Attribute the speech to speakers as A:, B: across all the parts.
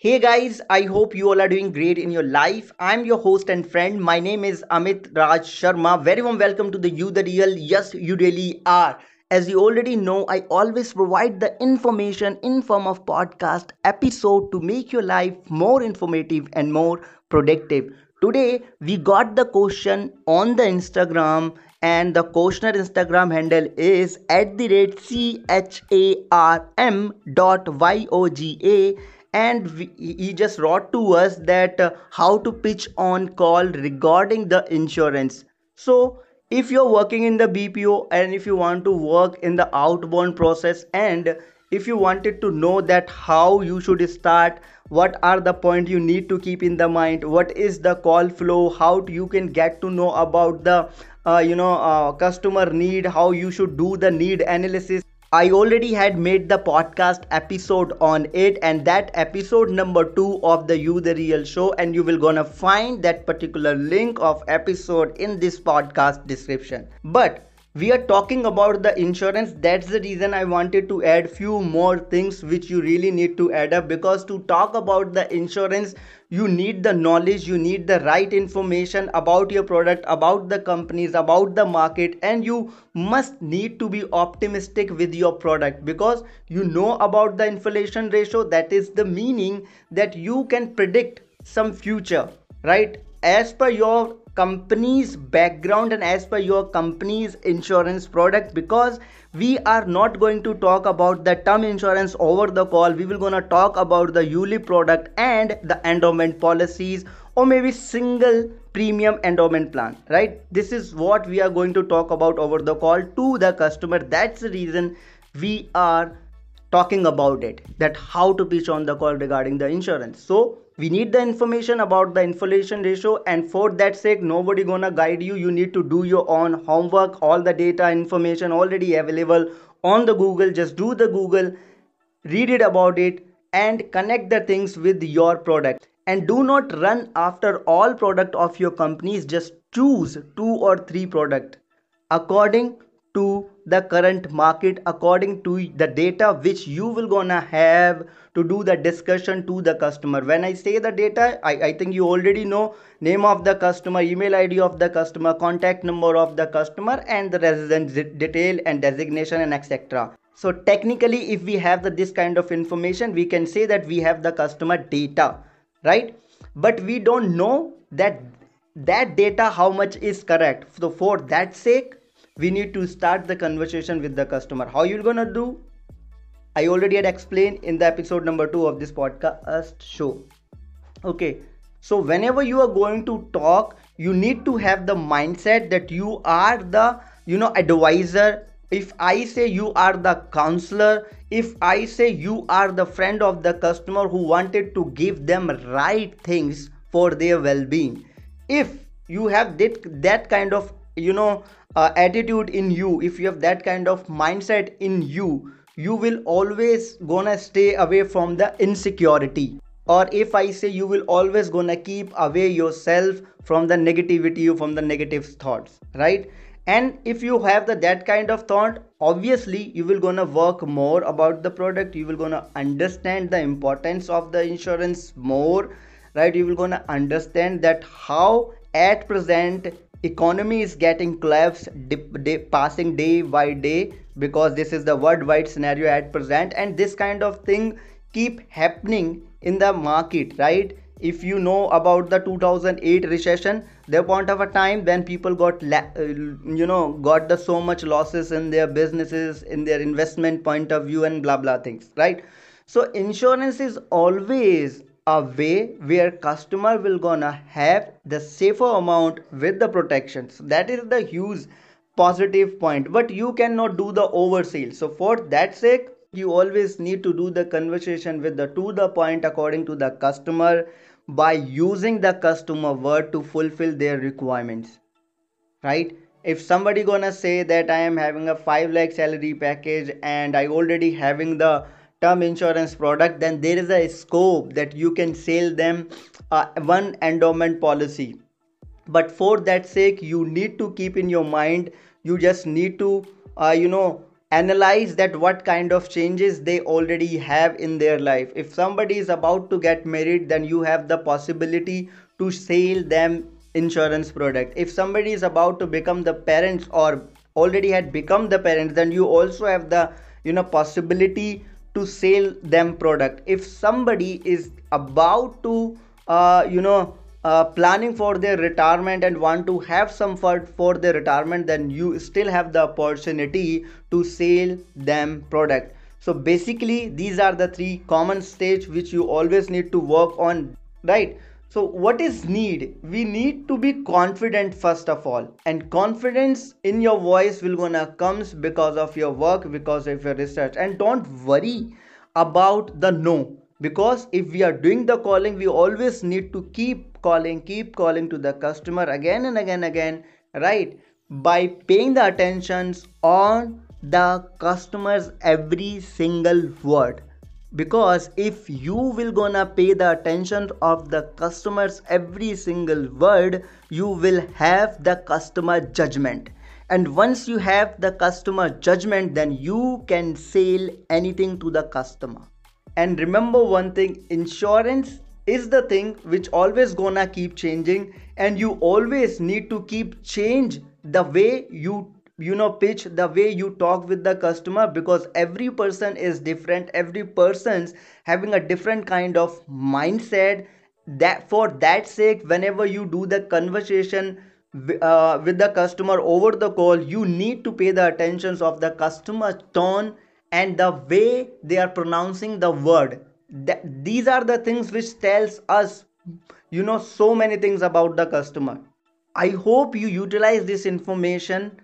A: Hey guys, I hope you all are doing great in your life. I'm your host and friend. My name is Amit Raj Sharma. Very warm welcome to the You the Real. Yes, you really are. As you already know, I always provide the information in form of podcast episode to make your life more informative and more productive. Today we got the question on the Instagram and the questioner Instagram handle is at the rate C H A R M dot Y O G A. And we, he just wrote to us that uh, how to pitch on call regarding the insurance. So if you're working in the bpo and if you want to work in the outbound process and if you wanted to know that how you should start what are the point you need to keep in the mind what is the call flow how you can get to know about the uh, you know uh, customer need how you should do the need analysis I already had made the podcast episode on it and that episode number 2 of the You the Real show and you will gonna find that particular link of episode in this podcast description. But we are talking about the insurance. That's the reason i wanted to add few more things which you really need to add up because to talk about the insurance you need the knowledge you need the right information about your product about the companies about the market and you must need to be optimistic with your product because you know about the inflation ratio. That is the meaning that you can predict some future right? As per your company's background and as per your company's insurance product because we are not going to talk about the term insurance over the call. We will gonna talk about the ULIP product and the endowment policies or maybe single premium endowment plan right? This is what we are going to talk about over the call to the customer. That's the reason we are talking about it that how to pitch on the call regarding the insurance. So we need the information about the inflation ratio and for that sake nobody gonna guide you. You need to do your own homework. All the data information already available on the google. Just do the google read it about it and connect the things with your product. And do not run after all product of your companies. Just choose two or three product according to the current market according to the data which you will gonna have to do the discussion to the customer. When i say the data I, I think you already know name of the customer email id of the customer contact number of the customer and the residence detail and designation and etc so technically if we have the, this kind of information we can say that we have the customer data right? But we don't know that that data how much is correct. So for that sake we need to start the conversation with the customer. How you're gonna do? I already had explained in the episode number two of this podcast show. Okay so whenever you are going to talk you need to have the mindset that you are the you know advisor. If i say you are the counselor if i say you are the friend of the customer who wanted to give them right things for their well-being if you have that, that kind of you know uh, attitude in you if you have that kind of mindset in you you will always gonna stay away from the insecurity. Or if i say you will always gonna keep away yourself from the negativity from the negative thoughts right? And if you have the that kind of thought obviously you will gonna work more about the product you will gonna understand the importance of the insurance more right? You will gonna understand that how at present economy is getting collapsed day, passing day by day because this is the worldwide scenario at present. And this kind of thing keep happening in the market right? If you know about the 2008 recession the point of a time when people got uh, you know got the so much losses in their businesses in their investment point of view and blah blah things right? So insurance is always a way where customer will gonna have the safer amount with the protection so that is the huge positive point. But you cannot do the oversell so for that sake you always need to do the conversation with the to the point according to the customer by using the customer word to fulfill their requirements. Right? If somebody gonna say that i am having a 5 lakh salary package and i already having the term insurance product then there is a scope that you can sell them uh, one endowment policy. But for that sake you need to keep in your mind you just need to uh, you know analyze that what kind of changes they already have in their life. If somebody is about to get married then you have the possibility to sell them insurance product. If somebody is about to become the parents or already had become the parents then you also have the you know possibility to sell them product. If somebody is about to uh, you know uh, planning for their retirement and want to have some fund for their retirement then you still have the opportunity to sell them product. So basically these are the three common stage which you always need to work on right so what is need? We need to be confident first of all. And confidence in your voice will gonna comes because of your work because of your research. And don't worry about the no. Because if we are doing the calling we always need to keep calling keep calling to the customer again and again and again right? By paying the attentions on the customers every single word because if you will gonna pay the attention of the customers every single word you will have the customer judgment. And once you have the customer judgment then you can sell anything to the customer. And remember one thing insurance is the thing which always gonna keep changing and you always need to keep change the way you you know pitch the way you talk with the customer because every person is different. Every person's having a different kind of mindset. That for that sake whenever you do the conversation uh, with the customer over the call you need to pay the attentions of the customer tone and the way they are pronouncing the word. That, these are the things which tells us you know so many things about the customer. I hope you utilize this information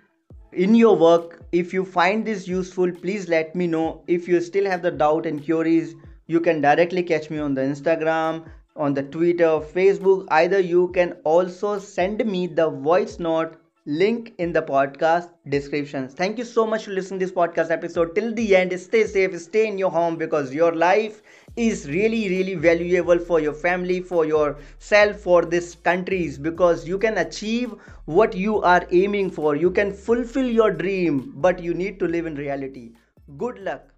A: in your work if you find this useful please let me know. If you still have the doubt and queries you can directly catch me on the instagram on the twitter facebook. Either you can also send me the voice note link in the podcast descriptions. Thank you so much for listening this podcast episode. Till the end stay safe stay in your home because your life is really really valuable for your family for yourself for this countries because you can achieve what you are aiming for. You can fulfill your dream but you need to live in reality. Good luck